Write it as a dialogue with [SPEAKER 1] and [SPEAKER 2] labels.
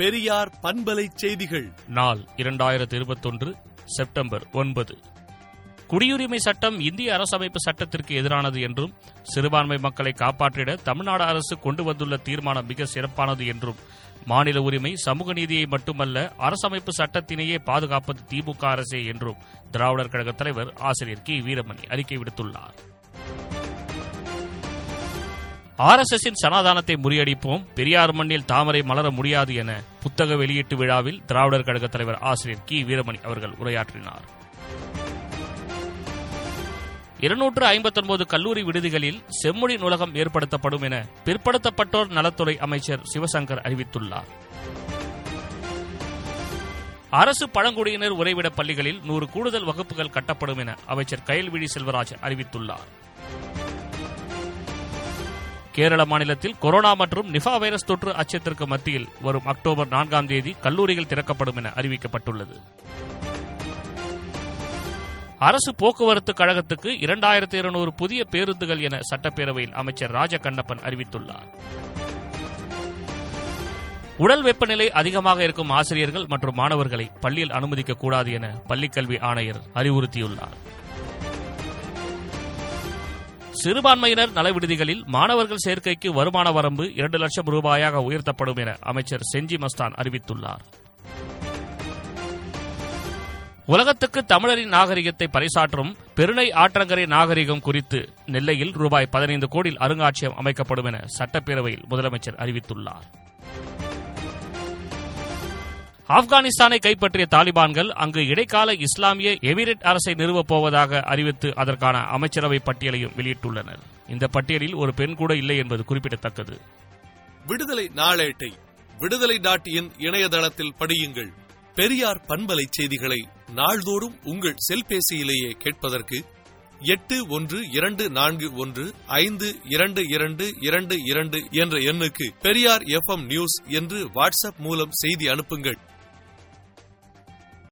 [SPEAKER 1] பெரியார் பண்பலை செய்திகள்.
[SPEAKER 2] நாள் இரண்டாயிரத்து இருபத்தொன்று செப்டம்பர் ஒன்பது. குடியுரிமை சட்டம் இந்திய அரசமைப்பு சட்டத்திற்கு எதிரானது என்றும் சிறுபான்மை மக்களை காப்பாற்றிட தமிழ்நாடு அரசு கொண்டு வந்துள்ள தீர்மானம் மிக சிறப்பானது என்றும் மாநில உரிமை சமூக நீதியை மட்டுமல்ல அரசமைப்பு சட்டத்தினையே பாதுகாப்பது திமுக அரசே என்றும் திராவிடர் கழக தலைவர் ஆசிரியர் கி. வீரமணி அறிக்கை விடுத்துள்ளார். ஆர்எஸ்எஸின் சனாதானத்தை முறியடிப்போம் பெரியார் மண்ணில் தாமரை மலர முடியாது என புத்தக வெளியீட்டு விழாவில் திராவிடர் கழக தலைவர் ஆசிரியர் கி. வீரமணி அவர்கள் உரையாற்றினார். இருநூற்று ஐம்பத்தொன்பது கல்லூரி விடுதிகளில் செம்மொழி நூலகம் ஏற்படுத்தப்படும் என பிற்படுத்தப்பட்டோர் நலத்துறை அமைச்சர் சிவசங்கர் அறிவித்துள்ளார். அரசு பழங்குடியினர் உறைவிட பள்ளிகளில் நூறு கூடுதல் வகுப்புகள் கட்டப்படும் என அமைச்சர் கயல்விழி செல்வராஜ் அறிவித்துள்ளார். கேரள மாநிலத்தில் கொரோனா மற்றும் நிஃபா வைரஸ் தொற்று அச்சத்திற்கு மத்தியில் வரும் அக்டோபர் நான்காம் தேதி கல்லூரிகள் திறக்கப்படும் என அறிவிக்கப்பட்டுள்ளது. அரசு போக்குவரத்து கழகத்துக்கு இரண்டாயிரத்தி இருநூறு புதிய பேருந்துகள் என சட்டப்பேரவையில் அமைச்சர் ராஜகண்ணப்பன் அறிவித்துள்ளார். உடல் வெப்பநிலை அதிகமாக இருக்கும் ஆசிரியர்கள் மற்றும் மாணவர்களை பள்ளியில் அனுமதிக்கக் கூடாது என பள்ளிக்கல்வி ஆணையர் அறிவுறுத்தியுள்ளார். சிறுபான்மையினர் நல விடுதிகளில் மாணவர்கள் சேர்க்கைக்கு வருமான வரம்பு இரண்டு லட்சம் ரூபாயாக உயர்த்தப்படும் என அமைச்சர் செஞ்சி மஸ்தான் அறிவித்துள்ளார். உலகத்துக்கு தமிழரின் நாகரிகத்தை பறைசாற்றும் பெருணை ஆற்றங்கரை நாகரிகம் குறித்து நெல்லையில் ரூபாய் பதினைந்து கோடி அருங்காட்சியகம் அமைக்கப்படும் என சட்டப்பேரவையில் முதலமைச்சர் அறிவித்துள்ளார். ஆப்கானிஸ்தானை கைப்பற்றிய தாலிபான்கள் அங்கு இடைக்கால இஸ்லாமிய எமிரேட் அரசை நிறுவப் போவதாக அறிவித்து அதற்கான அமைச்சரவை பட்டியலையும் வெளியிட்டுள்ளனர். இந்த பட்டியலில் ஒரு பெண் கூட இல்லை என்பது குறிப்பிடத்தக்கது.
[SPEAKER 1] விடுதலை நாளேட்டை விடுதலை டாட் இன் இணையதளத்தில் படியுங்கள். பெரியார் பண்பலை செய்திகளை நாள்தோறும் உங்கள் செல்பேசியிலேயே கேட்பதற்கு எட்டு ஒன்று இரண்டு நான்கு ஒன்று ஐந்து இரண்டு இரண்டு இரண்டு இரண்டு என்ற எண்ணுக்கு பெரியார் எஃப்எம் நியூஸ் என்று வாட்ஸ்அப் மூலம் செய்தி அனுப்புங்கள்.